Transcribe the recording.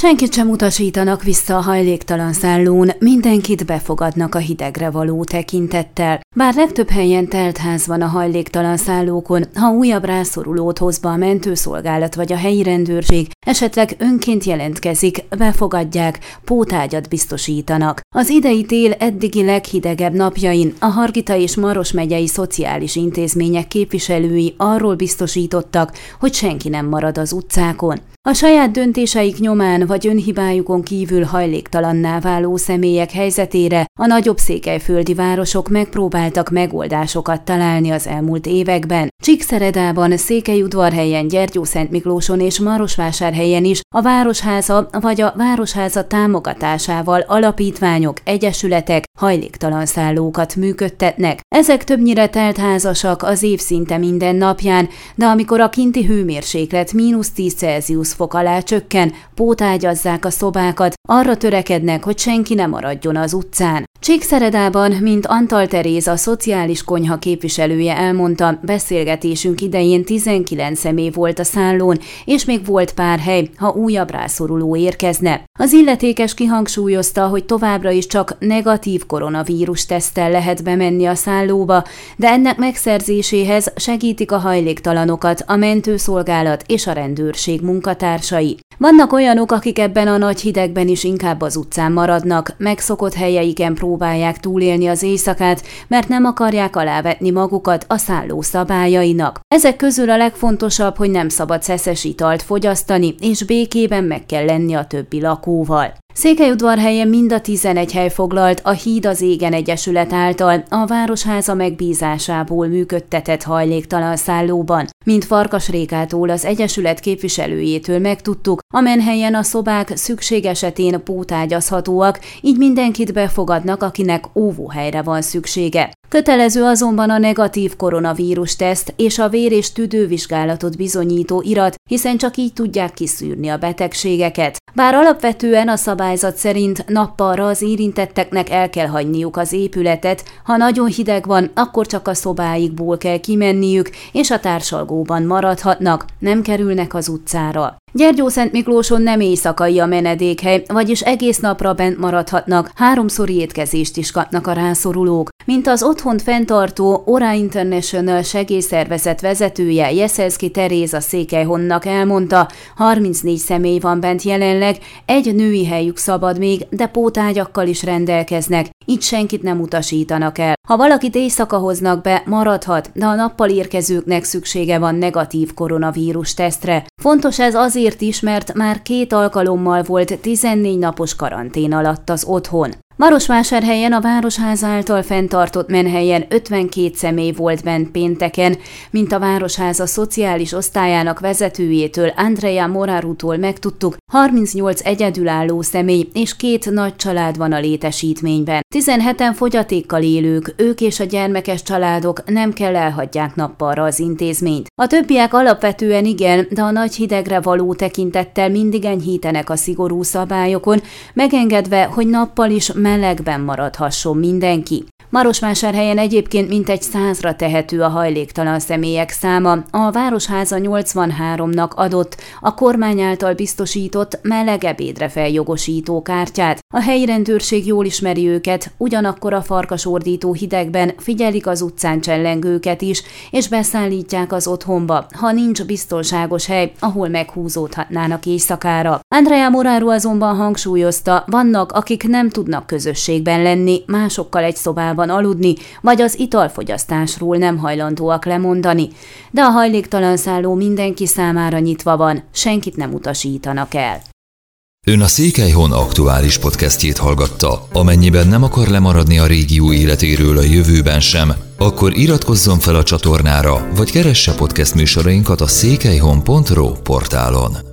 Senkit sem utasítanak vissza a hajléktalan szállón, mindenkit befogadnak a hidegre való tekintettel. Bár legtöbb helyen telt ház van a hajléktalan szállókon, ha újabb rászorulót hoz be a mentőszolgálat vagy a helyi rendőrség, esetleg önként jelentkezik, befogadják, pótágyat biztosítanak. Az idei tél eddigi leghidegebb napjain a Hargita és Maros megyei szociális intézmények képviselői arról biztosítottak, hogy senki nem marad az utcákon. A saját döntéseik nyomán vagy önhibájukon kívül hajléktalanná váló személyek helyzetére a nagyobb székelyföldi városok megpróbáltak megoldásokat találni az elmúlt években. Csíkszeredában, Székelyudvarhelyen, Gyergyószentmiklóson és Marosvásárhelyen is a Városháza vagy a Városháza támogatásával alapítványok, egyesületek hajléktalan szállókat működtetnek. Ezek többnyire teltházasak az év szinte minden napján, de amikor a kinti hőmérséklet mínusz 10 Celsius fok alá csökken, pótágyazzák a szobákat, arra törekednek, hogy senki ne maradjon az utcán. Csíkszeredában, mint Antal Teréz, a szociális konyha képviselője elmondta, beszélgetésünk idején 19 személy volt a szállón, és még volt pár hely, ha újabb rászoruló érkezne. Az illetékes kihangsúlyozta, hogy továbbra is csak negatív koronavírus tesztel lehet bemenni a szállóba, de ennek megszerzéséhez segítik a hajléktalanokat a mentőszolgálat és a rendőrség munkatársai. Vannak olyanok, akik ebben a nagy hidegben is inkább az utcán maradnak, megszokott helyeiken próbálják túlélni az éjszakát, mert nem akarják alávetni magukat a szálló szabályainak. Ezek közül a legfontosabb, hogy nem szabad szeszes italt fogyasztani, és békében meg kell lenni a többi lakóval. Székelyudvarhelyen mind a 11 hely foglalt a Híd az égen egyesület által a Városháza megbízásából működtetett hajléktalan szállóban. Mint Farkas Rékától az egyesület képviselőjétől megtudtuk, amen helyen a szobák szükség esetén pótágyazhatóak, így mindenkit befogadnak, akinek óvóhelyre van szüksége. Kötelező azonban a negatív koronavírus teszt és a vér- és tüdővizsgálatot bizonyító irat, hiszen csak így tudják kiszűrni a betegségeket. Bár alapvetően a szabályzat szerint nappalra az érintetteknek el kell hagyniuk az épületet, ha nagyon hideg van, akkor csak a szobáikból kell kimenniük, és a társalgóban maradhatnak, nem kerülnek az utcára. Gyergyószent Miklóson nem éjszakai a menedékhely, vagyis egész napra bent maradhatnak, háromszori étkezést is kapnak a rászorulók. Mint az otthont fenntartó Ora International segélyszervezet vezetője Jeszelszki Teréza Székelyhonnak elmondta, 34 személy van bent jelenleg, egy női helyük szabad még, de pótágyakkal is rendelkeznek, így senkit nem utasítanak el. Ha valakit éjszaka hoznak be, maradhat, de a nappal érkezőknek szüksége van negatív koronavírus tesztre. Fontos ez azért is, mert már két alkalommal volt 14 napos karantén alatt az otthon. Marosvásárhelyen a Városháza által fenntartott menhelyen 52 személy volt bent pénteken, mint a Városháza szociális osztályának vezetőjétől, Andrea Morarutól megtudtuk, 38 egyedülálló személy és két nagy család van a létesítményben. 17-en fogyatékkal élők, ők és a gyermekes családok nem kell elhagyják nappalra az intézményt. A többiek alapvetően igen, de a nagy hidegre való tekintettel mindig enyhítenek a szigorú szabályokon, megengedve, hogy nappal is melegben maradhasson mindenki. Marosvásárhelyen egyébként mintegy százra tehető a hajléktalan személyek száma. A Városháza 83-nak adott a kormány által biztosított meleg ebédre feljogosító kártyát. A helyi rendőrség jól ismeri őket, ugyanakkor a farkasordító hidegben figyelik az utcán csellengőket is, és beszállítják az otthonba, ha nincs biztonságos hely, ahol meghúzódhatnának éjszakára. Andrea Moráru azonban hangsúlyozta, vannak, akik nem tudnak közösségben lenni, másokkal egy szobában konyhában aludni, vagy az italfogyasztásról nem hajlandóak lemondani, de a hajléktalan szálló mindenki számára nyitva van, senkit nem utasítanak el. Ön a Székelyhon aktuális podcastjét hallgatta. Amennyiben nem akar lemaradni a régió életéről a jövőben sem, akkor iratkozzon fel a csatornára, vagy keresse podcast műsorainkat a székelyhon.pro portálon.